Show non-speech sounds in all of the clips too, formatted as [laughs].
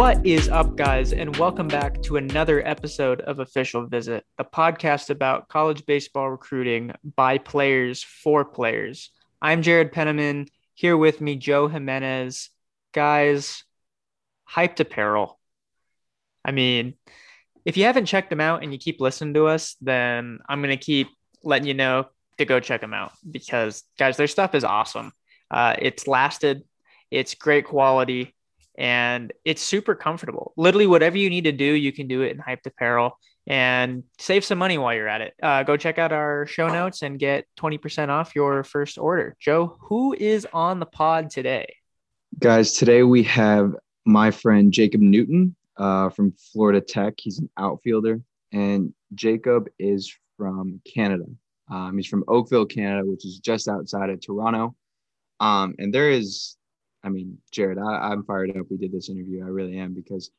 What is up, guys, and welcome back to another episode of Official Visit, the podcast about college baseball recruiting by players for players. I'm Jared Penniman. Here with me, Joe Jimenez. Guys, hyped apparel. I mean, if you haven't checked them out and you keep listening to us, then I'm going to keep letting you know to go check them out because, guys, their stuff is awesome. Uh, it's lasted, it's great quality and it's super comfortable. Literally, whatever you need to do, you can do it in Hyped Apparel and save some money while you're at it. Uh, go check out our show notes and get 20% off your first order. Joe, who is on the pod today? Guys, today we have my friend Jacob Newton uh, from Florida Tech. He's an outfielder, and Jacob is from Canada. Um, he's from Oakville, Canada, which is just outside of Toronto. Um, and there is I mean, Jared, I, I'm fired up. We did this interview. I really am because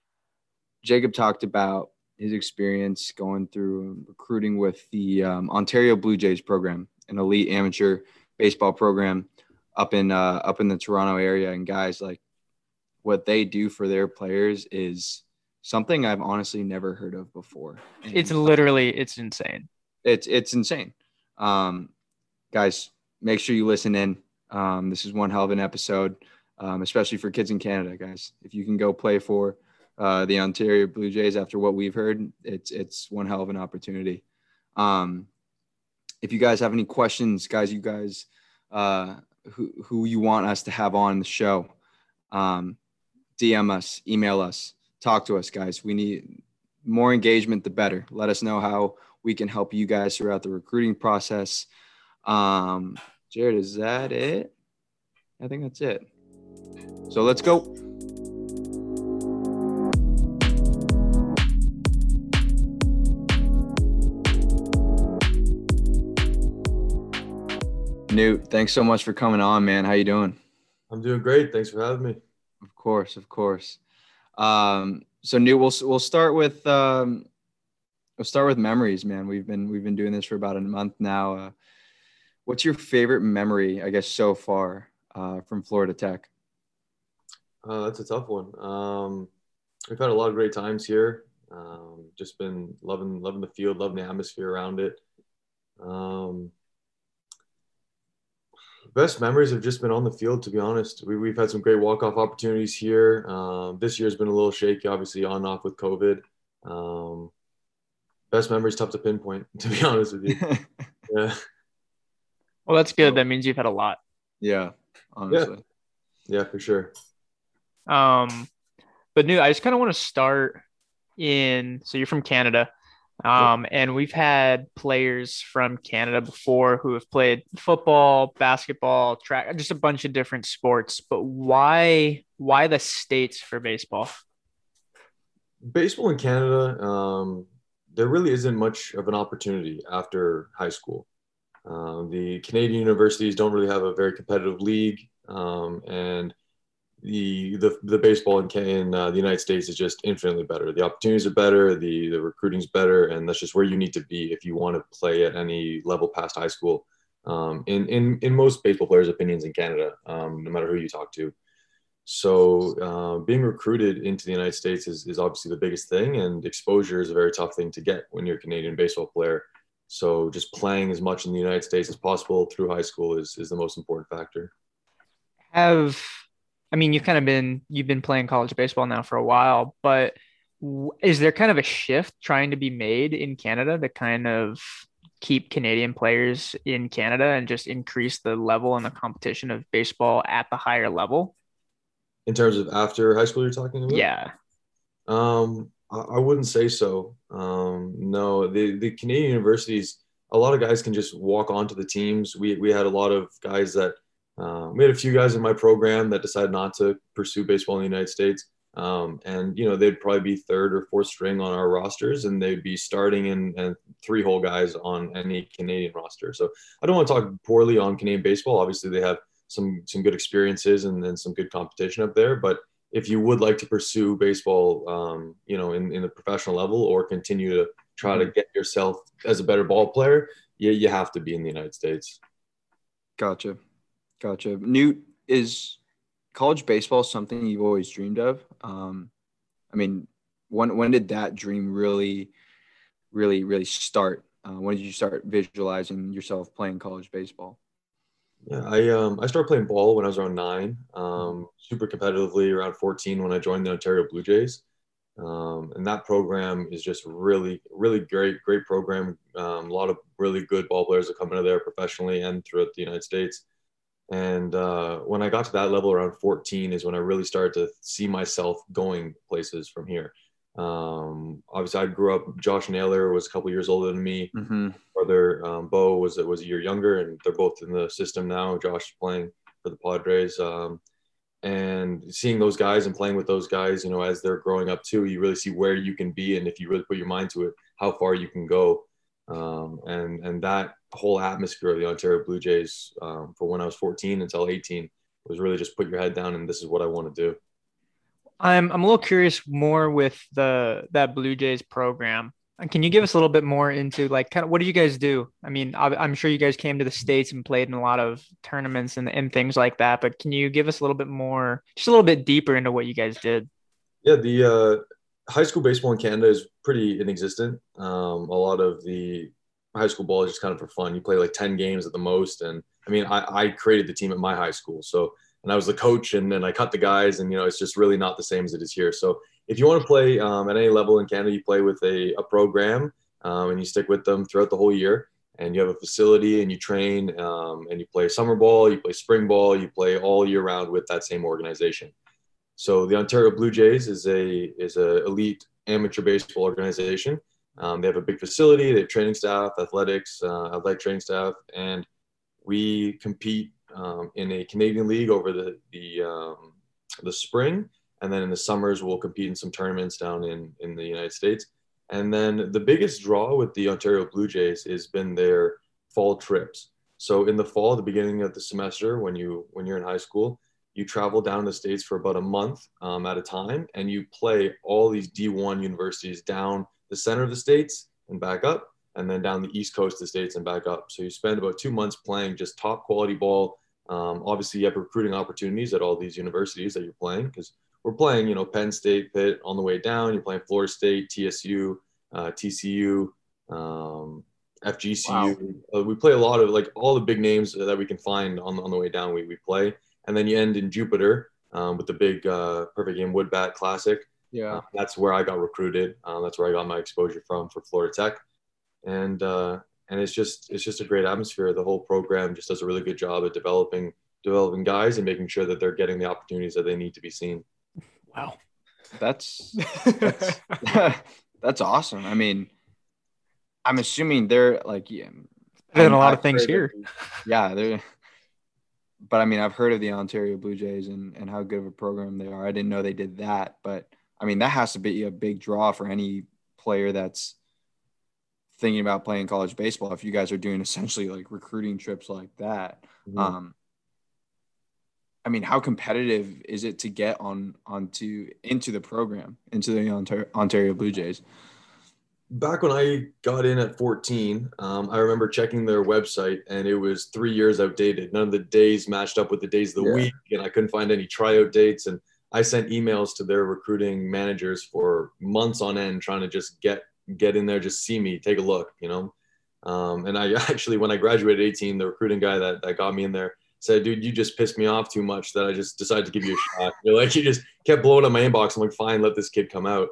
Jacob talked about his experience going through recruiting with the um, Ontario Blue Jays program, an elite amateur baseball program up in uh, up in the Toronto area. And guys, like what they do for their players is something I've honestly never heard of before. And it's literally it's insane. It's it's insane. Um, guys, make sure you listen in. Um, this is one hell of an episode um, especially for kids in Canada, guys. If you can go play for uh, the Ontario Blue Jays after what we've heard, it's it's one hell of an opportunity. Um, if you guys have any questions, guys, you guys uh, who who you want us to have on the show, um, DM us, email us, talk to us, guys. We need more engagement, the better. Let us know how we can help you guys throughout the recruiting process. Um, Jared, is that it? I think that's it. So let's go. Newt, thanks so much for coming on, man. How you doing? I'm doing great. Thanks for having me. Of course, of course. Um, so Newt, we'll we'll start with um, we'll start with memories, man. We've been we've been doing this for about a month now. Uh, what's your favorite memory, I guess, so far uh, from Florida Tech? Uh, that's a tough one. Um, we've had a lot of great times here. Um, just been loving loving the field, loving the atmosphere around it. Um, best memories have just been on the field, to be honest. We, we've had some great walk off opportunities here. Um, this year's been a little shaky, obviously on and off with COVID. Um, best memories tough to pinpoint, [laughs] to be honest with you. [laughs] yeah. Well, that's good. That means you've had a lot. Yeah, honestly. Yeah, yeah for sure. Um, but Newt, I just kind of want to start in. So you're from Canada, um, and we've had players from Canada before who have played football, basketball, track, just a bunch of different sports. But why, why the states for baseball? Baseball in Canada, um, there really isn't much of an opportunity after high school. Uh, the Canadian universities don't really have a very competitive league, um, and the the, the baseball in, in uh, the United States is just infinitely better. The opportunities are better, the the recruiting's better, and that's just where you need to be if you want to play at any level past high school. Um, in in in most baseball players' opinions in Canada, um, no matter who you talk to. So uh, being recruited into the United States is, is obviously the biggest thing, and exposure is a very tough thing to get when you're a Canadian baseball player. So just playing as much in the United States as possible through high school is, is the most important factor. Have I mean, you've kind of been you've been playing college baseball now for a while, but is there kind of a shift trying to be made in Canada to kind of keep Canadian players in Canada and just increase the level and the competition of baseball at the higher level? In terms of after high school, you're talking about? Yeah. Um, I, I wouldn't say so. Um, no, the the Canadian universities, a lot of guys can just walk onto the teams. We we had a lot of guys that um, we had a few guys in my program that decided not to pursue baseball in the United States. Um, and you know they'd probably be third or fourth string on our rosters, and they'd be starting and, and three hole guys on any Canadian roster. So I don't want to talk poorly on Canadian baseball. Obviously, they have some some good experiences and, then some good competition up there. But if you would like to pursue baseball, um, you know, in, in the professional level or continue to try to mm-hmm. get yourself as a better ball player, you, you have to be in the United States. Gotcha. Gotcha. Newt, is college baseball something you've always dreamed of? Um, I mean, when when did that dream really, really, really start? Uh, when did you start visualizing yourself playing college baseball? Yeah, I um I started playing ball when I was around nine. Um, super competitively around 14 when I joined the Ontario Blue Jays. Um, and that program is just really, really great, great program. Um, a lot of really good ball players that come into there professionally and throughout the United States. And uh, when I got to that level around 14 is when I really started to see myself going places from here. Um, obviously, I grew up. Josh Naylor was a couple years older than me. Mm-hmm. Brother um, Bo was was a year younger, and they're both in the system now. Josh is playing for the Padres, um, and seeing those guys and playing with those guys, you know, as they're growing up too, you really see where you can be, and if you really put your mind to it, how far you can go. Um, and and that whole atmosphere of the Ontario Blue Jays um, for when I was 14 until 18 was really just put your head down and this is what I want to do. I'm I'm a little curious more with the that Blue Jays program. Can you give us a little bit more into like kind of what do you guys do? I mean, I'm sure you guys came to the states and played in a lot of tournaments and, and things like that. But can you give us a little bit more, just a little bit deeper into what you guys did? Yeah, the uh, high school baseball in Canada is pretty inexistent. Um, a lot of the high school ball is just kind of for fun. You play like ten games at the most, and I mean, I, I created the team at my high school, so and I was the coach and then I cut the guys and you know it's just really not the same as it is here. So if you want to play um, at any level in Canada, you play with a, a program um, and you stick with them throughout the whole year and you have a facility and you train um, and you play summer ball, you play spring ball, you play all year round with that same organization. So the Ontario Blue Jays is a is a elite amateur baseball organization. Um, they have a big facility, they have training staff, athletics, uh, athletic training staff, and we compete um, in a Canadian league over the the um, the spring, and then in the summers we'll compete in some tournaments down in in the United States. And then the biggest draw with the Ontario Blue Jays has been their fall trips. So in the fall, the beginning of the semester, when you when you're in high school, you travel down the states for about a month um, at a time, and you play all these D1 universities down the center of the states and back up, and then down the east coast of the states and back up. So you spend about two months playing just top quality ball um, obviously, you have recruiting opportunities at all these universities that you're playing because we're playing, you know, Penn State, Pitt on the way down. You're playing Florida State, TSU, uh, TCU, um, FGCU. Wow. Uh, we play a lot of like all the big names that we can find on, on the way down. We, we play, and then you end in Jupiter um, with the big uh, Perfect Game Woodbat Classic. Yeah, uh, that's where I got recruited. Um, that's where I got my exposure from for Florida Tech, and uh, and it's just it's just a great atmosphere. The whole program just does a really good job at developing developing guys and making sure that they're getting the opportunities that they need to be seen. Wow, that's that's, [laughs] [laughs] that's awesome. I mean, I'm assuming they're like yeah, and a lot I've of things here. Of, yeah, they're. But I mean, I've heard of the Ontario Blue Jays and, and how good of a program they are. I didn't know they did that, but I mean, that has to be a big draw for any player that's thinking about playing college baseball if you guys are doing [laughs] essentially like recruiting trips like that mm-hmm. um i mean how competitive is it to get on onto into the program into the ontario, ontario blue jays back when i got in at 14 um, i remember checking their website and it was three years outdated none of the days matched up with the days of the yeah. week and i couldn't find any tryout dates and i sent emails to their recruiting managers for months on end trying to just get get in there, just see me, take a look, you know. Um, and I [laughs] actually, when I graduated 18, the recruiting guy that, that got me in there said, dude, you just pissed me off too much that I just decided to give you a shot. [laughs] You're like, you just kept blowing up my inbox. I'm like, fine, let this kid come out.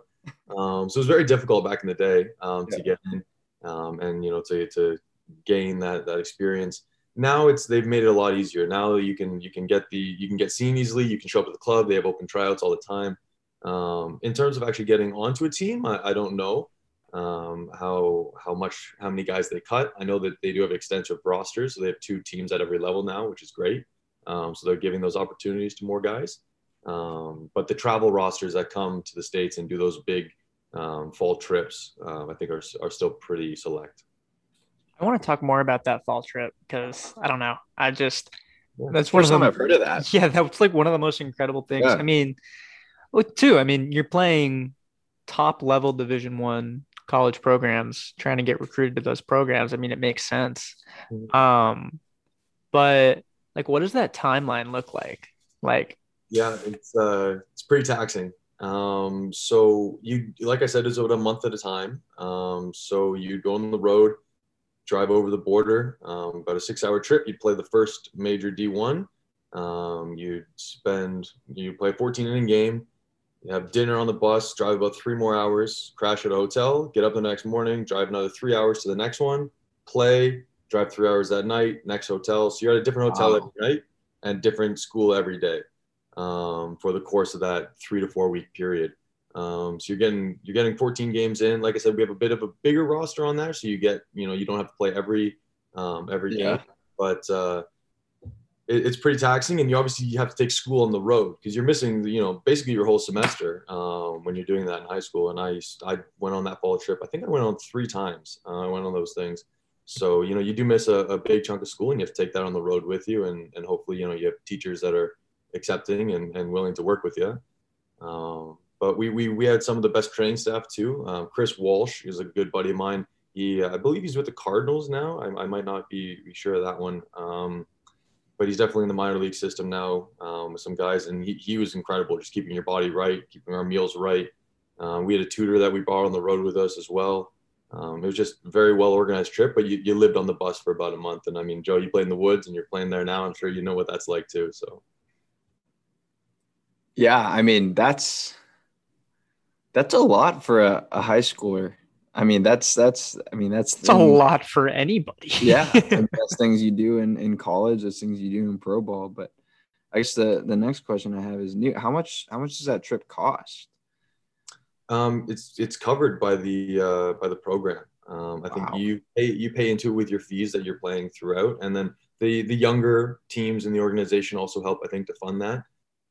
Um, so it was very difficult back in the day um, to get in um, and, you know, to, to gain that, that experience. Now it's, they've made it a lot easier. Now you can, you can get the, you can get seen easily. You can show up at the club. They have open tryouts all the time. Um, in terms of actually getting onto a team, I, I don't know um, how how much how many guys they cut. I know that they do have extensive rosters, so they have two teams at every level now, which is great. Um, so they're giving those opportunities to more guys. Um, but the travel rosters that come to the states and do those big um, fall trips, uh, I think are are still pretty select. I want to talk more about that fall trip because I don't know. I just yeah. that's one of them. I've heard of that. [laughs] Yeah, that's like one of the most incredible things. Yeah. I mean, well, two. I mean, you're playing top level Division One college programs trying to get recruited to those programs i mean it makes sense mm-hmm. um but like what does that timeline look like like yeah it's uh it's pretty taxing Um, so you, like I said, it's about a month at a time. Um, so you go on the road, drive over the border, um, about a six-hour trip. You'd play the first major D1. Um, you'd spend, you play a 14 inning game. You have dinner on the bus, drive about three more hours, crash at a hotel, get up the next morning, drive another three hours to the next one, play, drive three hours that night, next hotel. So you're at a different hotel wow. every night and different school every day um, for the course of that three to four week period. Um, so you're getting you're getting 14 games in. Like I said, we have a bit of a bigger roster on there, so you get you know you don't have to play every um, every yeah. game, but uh, it, it's pretty taxing, and you obviously you have to take school on the road because you're missing you know basically your whole semester um, when you're doing that in high school. And I used, I went on that fall trip. I think I went on three times. Uh, I went on those things. So you know you do miss a, a big chunk of school, and you have to take that on the road with you, and and hopefully you know you have teachers that are accepting and, and willing to work with you. Um, but we, we, we had some of the best training staff too. Um, Chris Walsh is a good buddy of mine. He, uh, I believe he's with the Cardinals now. I, I might not be, be sure of that one. Um, but he's definitely in the minor league system now um, with some guys. And he, he was incredible, just keeping your body right, keeping our meals right. Um, we had a tutor that we brought on the road with us as well. Um, it was just a very well organized trip, but you, you lived on the bus for about a month. And I mean, Joe, you played in the woods and you're playing there now. I'm sure you know what that's like too. So. Yeah, I mean that's that's a lot for a, a high schooler. I mean that's that's I mean that's it's a lot for anybody. yeah, [laughs] that's things you do in in college. That's things you do in pro ball. But I guess the the next question I have is Newt. How much how much does that trip cost? Um, it's it's covered by the uh, by the program. Um, I think you pay you pay into it with your fees that you're playing throughout, and then the the younger teams in the organization also help. I think to fund that.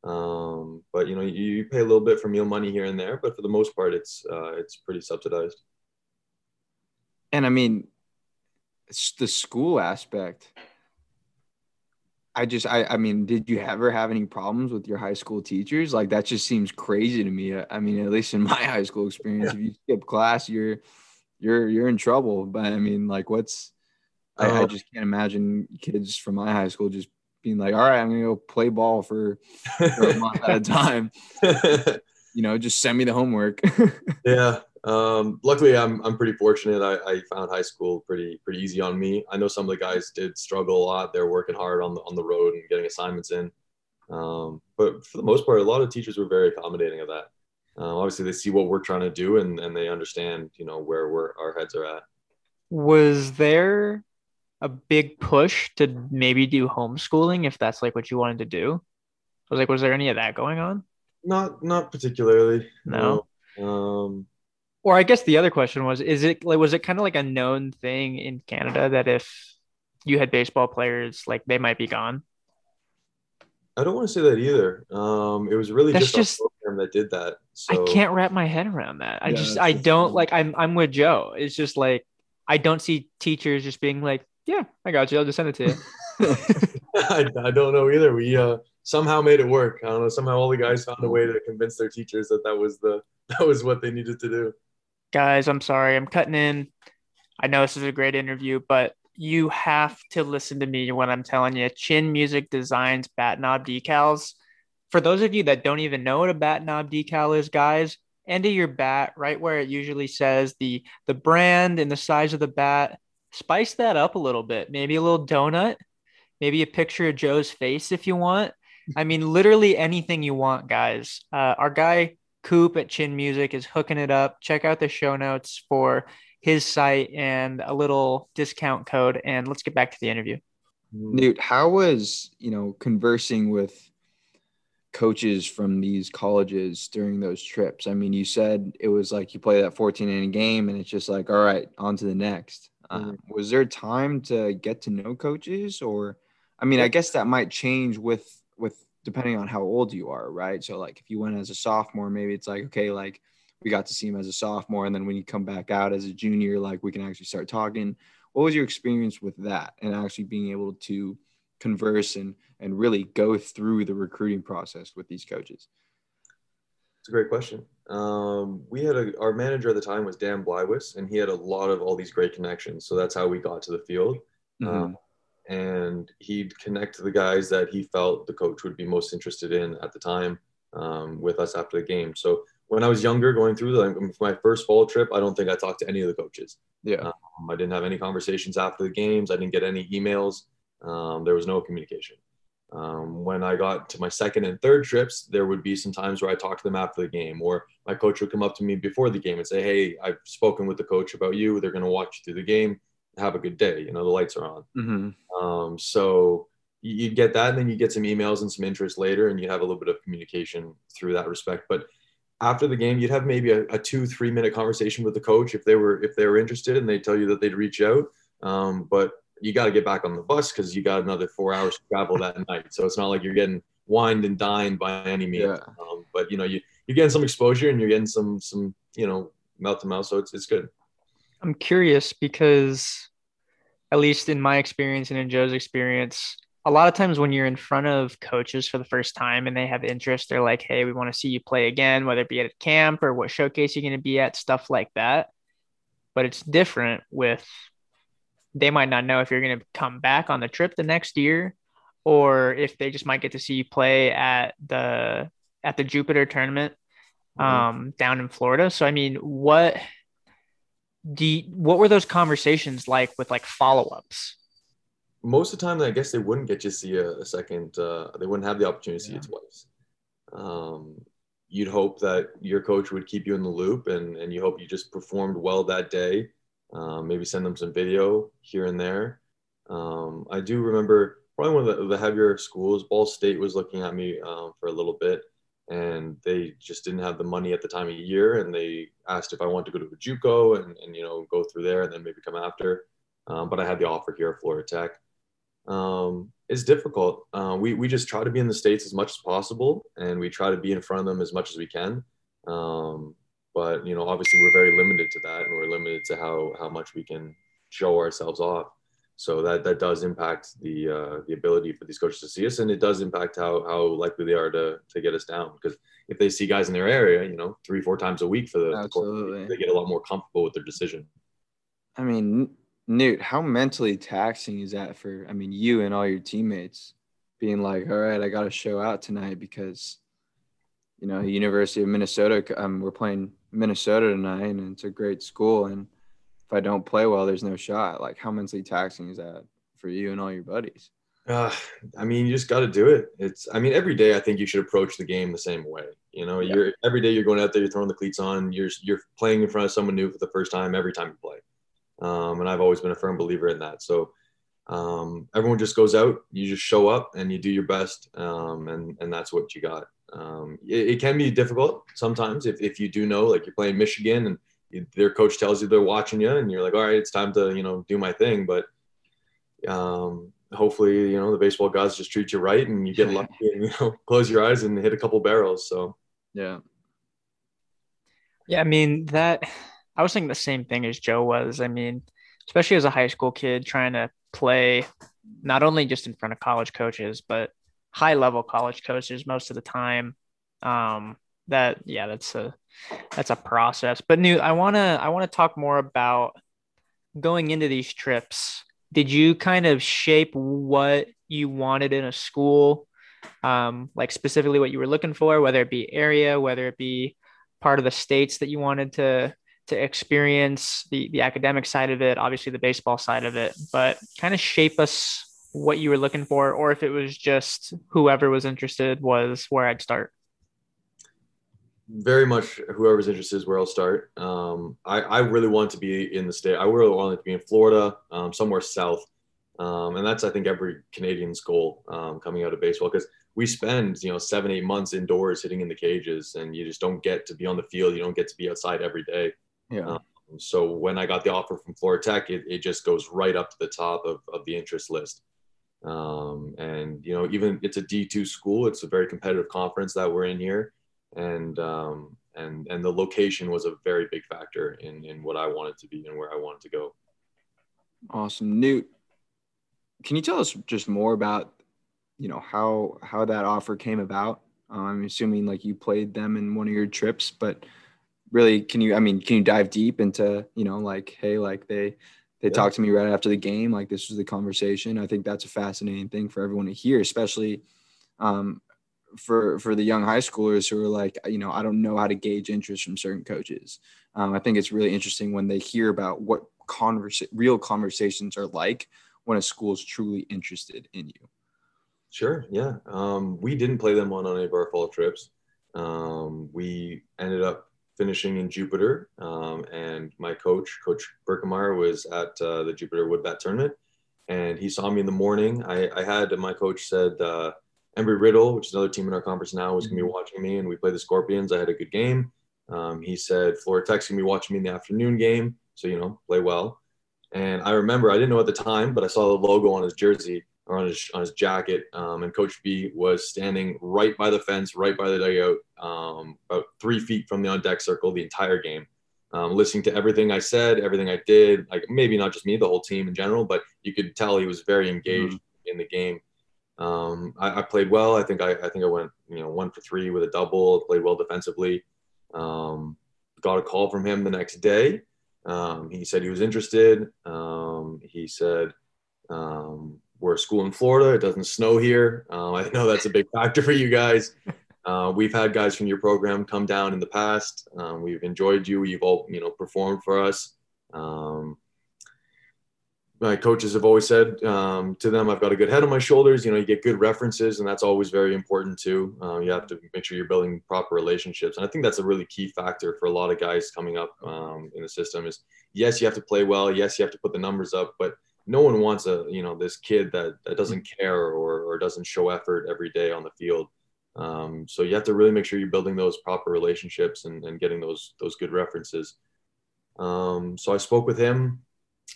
Um, but you know, you, you, pay a little bit for meal money here and there, but for the most part, it's uh, it's pretty subsidized. And I mean, it's the school aspect. I just, I, I mean, did you ever have any problems with your high school teachers? Like that just seems crazy to me. I mean, at least in [laughs] my high school experience, yeah. if you skip class, you're, you're, you're in trouble. But I mean, like, what's, I, I, um, just can't imagine kids from my high school just being like, all right, I'm gonna go play ball for, for a month at a [laughs] time. [laughs] you know, just send me the homework. [laughs] yeah. Um, luckily, I'm I'm pretty fortunate. I, I found high school pretty pretty easy on me. I know some of the guys did struggle a lot. They're working hard on the on the road and getting assignments in. Um, but for the most part, a lot of teachers were very accommodating of that. Uh, obviously, they see what we're trying to do and, and they understand, you know, where we're, our heads are at. Was there a big push to maybe do homeschooling if that's like what you wanted to do? I was like, was there any of that going on? Not not particularly. No. no. Um or I guess the other question was is it like was it kind of like a known thing in Canada that if you had baseball players like they might be gone? I don't want to say that either. Um, it was really That's just, just program that did that. So. I can't wrap my head around that. I yeah, just I don't like I'm I'm with Joe. It's just like I don't see teachers just being like, yeah, I got you. I'll just send it to you. [laughs] I, I, don't know either. We uh, somehow made it work. I don't know. Somehow all the guys found a way to convince their teachers that that was the [laughs] that was what they needed to do. Guys, I'm sorry. I'm cutting in. I know this is a great interview, but you have to listen to me when I'm telling you. Chin Music designs bat knob decals. For those of you that don't even know what a bat knob decal is, guys, end of your bat, right where it usually says the the brand and the size of the bat spice that up a little bit. Maybe a little donut, maybe a picture of Joe's face if you want. I mean, literally anything you want, guys. Uh, our guy Coop at Chin Music is hooking it up. Check out the show notes for his site and a little discount code. And let's get back to the interview. Newt, how was you know conversing with coaches from these colleges during those trips? I mean, you said it was like you play that 14 inning game and it's just like, all right, on to the next. Um, mm-hmm. was there time to get to know coaches, or I mean, I guess that might change with with depending on how old you are, right? So like if you went as a sophomore, maybe it's like okay, like we got to see him as a sophomore, and then when you come back out as a junior, like we can actually start talking. What was your experience with that, and actually being able to converse and and really go through the recruiting process with these coaches? It's a great question. Um, we had a, our manager at the time was Dan Blywis, and he had a lot of all these great connections. So that's how we got to the field. Mm-hmm. Uh, and he'd connect to the guys that he felt the coach would be most interested in at the time. um, with us after the game. So when I was younger, going through the, my first fall trip, I don't think I talked to any of the coaches. Yeah. Um, I didn't have any conversations after the games. I didn't get any emails. Um, there was no communication. Um, when I got to my second and third trips, there would be some times where I talked to them after the game, or my coach would come up to me before the game and say, "Hey, I've spoken with the coach about you. They're going to watch you through the game. Have a good day. You know, the lights are on." Mm-hmm. Um, so you get that, and then you get some emails and some interest later, and you have a little bit of communication through that respect. But after the game, you'd have maybe a, a two, three minute conversation with the coach if they were if they were interested, and they tell you that they'd reach out. Um, but you got to get back on the bus because you got another four hours to travel that [laughs] night. So it's not like you're getting wined and dined by any means. Yeah. Um, but you know, you you're getting some exposure and you're getting some some you know mouth to mouth. So it's it's good. I'm curious because, at least in my experience and in Joe's experience, a lot of times when you're in front of coaches for the first time and they have interest, they're like, "Hey, we want to see you play again, whether it be at a camp or what showcase you're going to be at, stuff like that." But it's different with they might not know if you're going to come back on the trip the next year or if they just might get to see you play at the at the Jupiter tournament Mhm. um down in Florida. So I mean, what do you, what were those conversations like with like follow-ups? most of the time, I guess they wouldn't get you to see a, a second. Uh, they wouldn't have the opportunity to see you twice. Um, you'd hope that your coach would keep you in the loop, and and you hope you just performed well that day. Um, maybe send them some video here and there. Um, I do remember probably one of the, the heavier schools. Ball State was looking at me um, for a little bit, and they just didn't have the money at the time of year, and they asked if I wanted to go to JUCO and and you know go through there and then maybe come after. Um, but I had the offer here at Florida Tech um, it's difficult. Uh, we, we just try to be in the States as much as possible and we try to be in front of them as much as we can. Um, but, you know, obviously we're very limited to that and we're limited to how, how much we can show ourselves off. So that, that does impact the, uh, the ability for these coaches to see us and it does impact how, how likely they are to, to get us down. Because if they see guys in their area, you know, three, four times a week for the, Absolutely. they get a lot more comfortable with their decision. I mean, Newt, how mentally taxing is that for, I mean, you and all your teammates being like, all right, I got to show out tonight because, you know, University of Minnesota, um, we're playing Minnesota tonight and it's a great school. And if I don't play well, there's no shot. Like, how mentally taxing is that for you and all your buddies? Uh, I mean, you just got to do it. It's, I mean, every day I think you should approach the game the same way. You know, Yeah. you're every day you're going out there, you're throwing the cleats on, you're you're playing in front of someone new for the first time every time you play. Um, and I've always been a firm believer in that. So um, everyone just goes out, you just show up and you do your best, um, and and that's what you got. Um, it, it can be difficult sometimes if if you do know, like you're playing Michigan and you- their coach tells you they're watching you, and you're like, all right, it's time to you know do my thing, but um, hopefully, you know, the baseball gods just treat you right and you get [laughs] lucky and, you know, [laughs] close your eyes and hit a couple barrels. So, Yeah. Yeah, I mean that I was thinking the same thing as Joe was. I mean, especially as a high school kid trying to play not only just in front of college coaches, but high level college coaches most of the time. Um, that yeah, that's a that's a process. But Newt, I wanna I wanna talk more about going into these trips. Did you kind of shape what you wanted in a school? Um, like specifically what you were looking for, whether it be area, whether it be part of the states that you wanted to to experience the the academic side of it obviously the baseball side of it but kind of shape us what you were looking for or if it was just whoever was interested was where i'd start very much whoever's interested is where I'll start. Um, I, I really want to be in the state. I really wanted to be in Florida, um, somewhere south. Um, and that's, I think, every Canadian's goal um, coming out of baseball because we spend, you know, seven, eight months indoors hitting in the cages and you just don't get to be on the field. You don't get to be outside every day. Yeah. Um, So when I got the offer from Florida Tech, it, it just goes right up to the top of, of the interest list. Um, and, you know, even it's a D2 school, it's a very competitive conference that we're in here. And, um, and, and the location was a very big factor in, in what I wanted to be and where I wanted to go. Awesome. Newt, can you tell us just more about, you know, how how that offer came about? Uh, I'm assuming like you played them in one of your trips, but really, can you? I mean, can you dive deep into, you know, like, hey, like they they Yeah. talked to me right after the game, like this was the conversation. I think that's a fascinating thing for everyone to hear, especially um, for for the young high schoolers who are like, you know, I don't know how to gauge interest from certain coaches. Um, I think it's really interesting when they hear about what conversa- real conversations are like when a school is truly interested in you. Sure. Yeah. Um, we didn't play them on any of our fall trips. Um, we ended up finishing in Jupiter, um, and my coach, Coach Berkemeyer, was at uh, the Jupiter Woodbat tournament, and he saw me in the morning. I, I had my coach said uh, Embry Riddle, which is another team in our conference now, was going to be mm-hmm. watching me, and we played the Scorpions. I had a good game. Um, he said Florida Tech's going to be watching me in the afternoon game, so you know, play well. And I remember I didn't know at the time, but I saw the logo on his jersey or on his on his jacket, um, and Coach B was standing right by the fence, right by the dugout, um, about three feet from the on deck circle the entire game, um, listening to everything I said, everything I did. Like maybe not just me, the whole team in general, but you could tell he was very engaged mm-hmm. in the game. Um, I, I, played well. I think I, I think I went you know one for three with a double. Played well defensively. Um, got a call from him the next day. Um, he said he was interested. he said we're a school in Florida. It doesn't snow here. Uh, I know that's a big factor for you guys. [laughs] Uh, we've had guys from your program come down in the past. Um, we've enjoyed you. You've all, you know, performed for us. Um, my coaches have always said um, to them, I've got a good head on my shoulders. You know, you get good references, and that's always very important too. Uh, you have to make sure you're building proper relationships, and I think that's a really key factor for a lot of guys coming up um, in the system. Is yes, you have to play well. Yes, you have to put the numbers up, but no one wants a you know this kid that that doesn't care or or doesn't show effort every day on the field. Um, so you have to really make sure you're building those proper relationships and, and getting those those good references. Um, so I spoke with him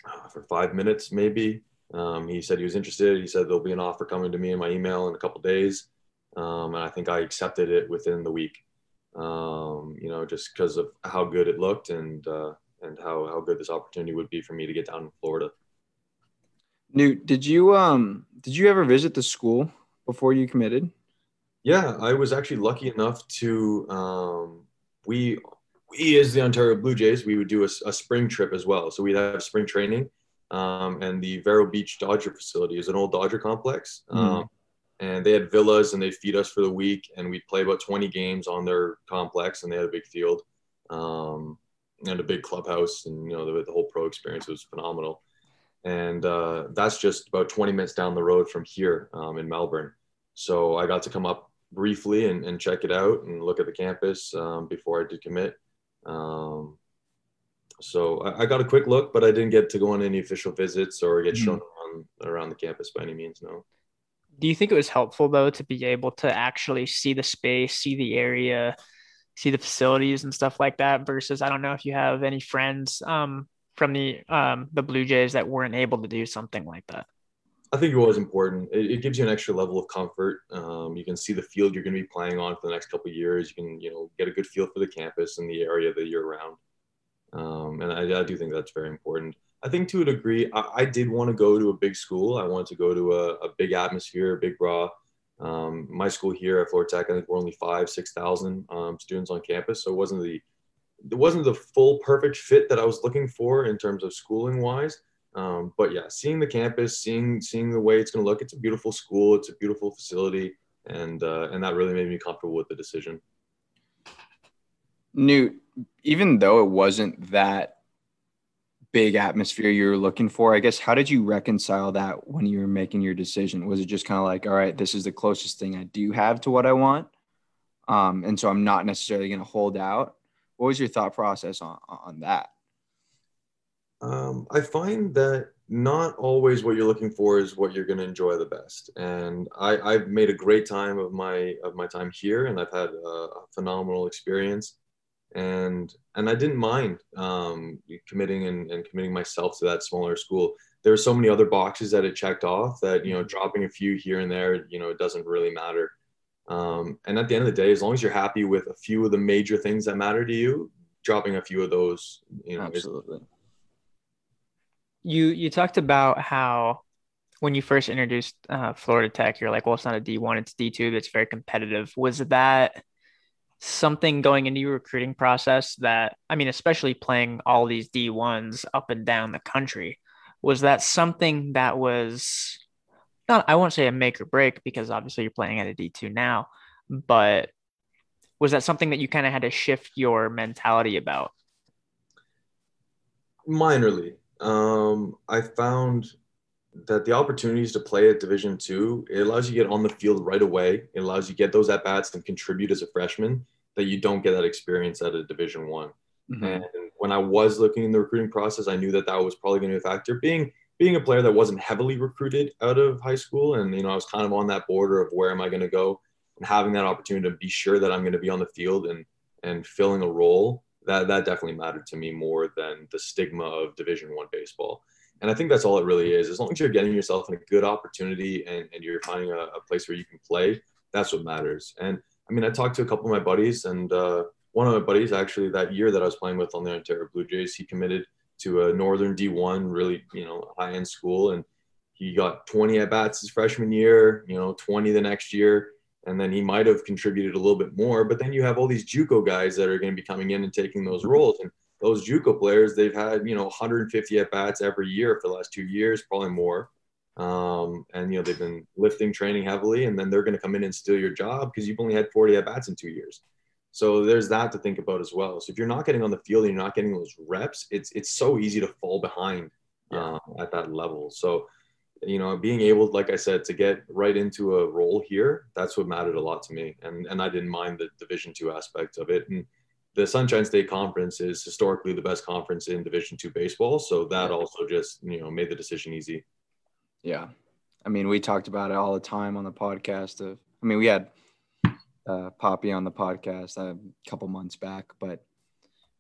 uh, for five minutes maybe. Um, he said he was interested. He said there'll be an offer coming to me in my email in a couple days, um, and I think I accepted it within the week. Um, you know, just because of how good it looked and uh, and how how good this opportunity would be for me to get down in Florida. Newt, did you um did you ever visit the school before you committed? Yeah, I was actually lucky enough to um we we as the Ontario Blue Jays we would do a, a spring trip as well. So we'd have spring training, um, and the Vero Beach Dodger facility is an old Dodger complex. Mm. Um, and they had villas and they'd feed us for the week and we'd play about 20 games on their complex and they had a big field um, and a big clubhouse and you know the, the whole pro experience was phenomenal and uh, that's just about 20 minutes down the road from here um, in Melbourne. So I got to come up briefly and, and check it out and look at the campus um, before I did commit. Um, so I, I, got a quick look, but I didn't get to go on any official visits or get mm-hmm. shown around, around the campus by any means. No. Do you think it was helpful though to be able to actually see the space, see the area, see the facilities and stuff like that? Versus, I don't know if you have any friends um, from the um, the Blue Jays that weren't able to do something like that? I think it was important. It, it gives you an extra level of comfort. Um, you can see the field you're going to be playing on for the next couple years. You can, you know, get a good feel for the campus and the area that you're around. Um, and I, I, do think that's very important. I think to a degree, I, I, did want to go to a big school. I wanted to go to a, a big atmosphere, a big bra. Um, my school here at Florida Tech, I think we're only five, 6,000 um, students on campus. So it wasn't the it wasn't the full perfect fit that I was looking for in terms of schooling wise. Um, but yeah, seeing the campus, seeing seeing the way it's going to look, it's a beautiful school, it's a beautiful facility, and uh, and that really made me comfortable with the decision. Newt, even though it wasn't that big atmosphere you were looking for, I guess how did you reconcile that when you were making your decision? Was it just kind of like, all right, this is the closest thing I do have to what I want, um, and so I'm not necessarily going to hold out, what was your thought process on on that? Um, I find that not always what you're looking for is what you're going to enjoy the best. And I, I've made a great time of my of my time here, and I've had a, a phenomenal experience. And and I didn't mind um, committing and, and committing myself to that smaller school. There were so many other boxes that it checked off that you know dropping a few here and there, you know, it doesn't really matter. Um, and at the end of the day, as long as you're happy with a few of the major things that matter to you, dropping a few of those, you know, absolutely. Is- you you talked about how when you first introduced uh, Florida Tech, you're like, well, it's not a D1, it's D2, it's very competitive. Was that something going into your recruiting process that, I mean, especially playing all these D1s up and down the country, was that something that was not I won't say a make or break because obviously you're playing at a D2 now, but was that something that you kind of had to shift your mentality about? Minorly. Um, I found that the opportunities to play at Division two, it allows you to get on the field right away. It allows you to get those at bats and contribute as a freshman that you don't get that experience at a Division one. Mm-hmm. And when I was looking in the recruiting process, I knew that that was probably going to be a factor. Being being a player that wasn't heavily recruited out of high school, and you know, I was kind of on that border of where am I going to go, and having that opportunity to be sure that I'm going to be on the field and and filling a role that that definitely mattered to me more than the stigma of Division One baseball. And I think that's all it really is. As long as you're getting yourself in a good opportunity and, and you're finding a, a place where you can play, that's what matters. And I mean, I talked to a couple of my buddies, and uh, one of my buddies actually that year that I was playing with on the Ontario Blue Jays, he committed to a Northern D1, really, you know, high end school. And he got 20 at bats his freshman year, you know, 20 the next year and then he might have contributed a little bit more. But then you have all these JUCO guys that are going to be coming in and taking those roles, and those JUCO players they've had you know 150 at bats every year for the last two years, probably more. Um, and you know they've been lifting, training heavily, and then they're going to come in and steal your job because you've only had 40 at bats in two years. So there's that to think about as well. So if you're not getting on the field and you're not getting those reps, it's it's so easy to fall behind uh, at that level. So you know, being able, like I said, to get right into a role here, that's what mattered a lot to me. And and I didn't mind the Division two aspect of it. And the Sunshine State Conference is historically the best conference in Division two baseball. So that also just, you know, made the decision easy. Yeah. I mean, we talked about it all the time on the podcast of I mean, we had uh, Poppy on the podcast a couple months back, but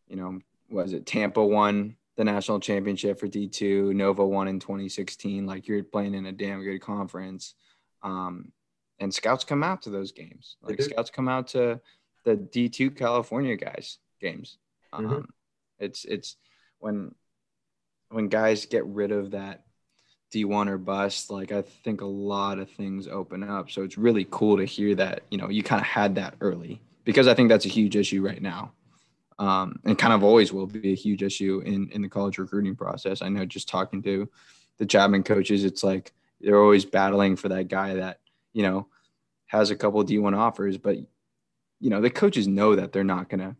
you know, was it Tampa won the national championship for D2. Nova won in 2016. Like you're playing in a damn good conference. Um, and scouts come out to those games. Like scouts come out to the D2 California guys games. Mm-hmm. Um, mm-hmm. It's it's when when guys get rid of that D1 or bust, like I think a lot of things open up. So it's really cool to hear that, you know, you kind of had that early because I think that's a huge issue right now um, and kind of always will be a huge issue in in the college recruiting process. I know just talking to the Chapman coaches, it's like they're always battling for that guy that you know has a couple D1 offers, but you know the coaches know that they're not going to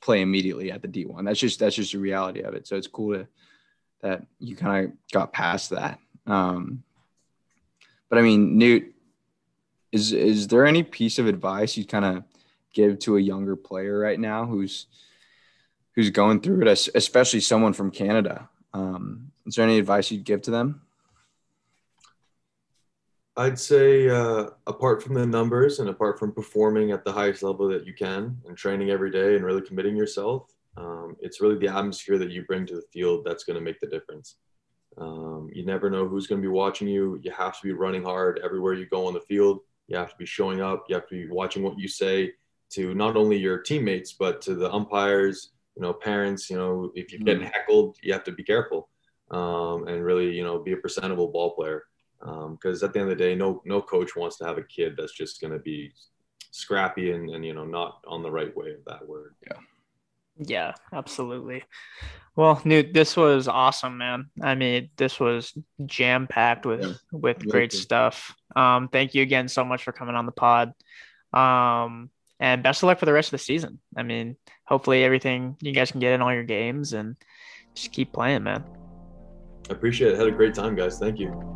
play immediately at the D1. That's just that's just the reality of it. So it's cool to that you kind of got past that. Um, but I mean, Newt, is is there any piece of advice you kind of give to a younger player right now who's who's going through it, especially someone from Canada. Um, is there any advice you'd give to them? I'd say, uh, apart from the numbers and apart from performing at the highest level that you can and training every day and really committing yourself, um, it's really the atmosphere that you bring to the field that's going to make the difference. Um, you never know who's going to be watching you. You have to be running hard everywhere you go on the field. You have to be showing up. You have to be watching what you say to not only your teammates, but to the umpires, you know, parents, you know, if you're getting mm-hmm. heckled, you have to be careful um, and really, you know, be a presentable ball player. Because um, at the end of the day, no no coach wants to have a kid that's just going to be scrappy and, and you know not on the right way of that word. Yeah. Yeah, absolutely. Well, Newt, this was awesome, man. I mean, this was jam packed with yeah. with great stuff. Um, thank you again so much for coming on the pod. Um, and best of luck for the rest of the season. I mean, hopefully everything you guys can get in all your games and just keep playing, man. I appreciate it. Had a great time, guys. Thank you.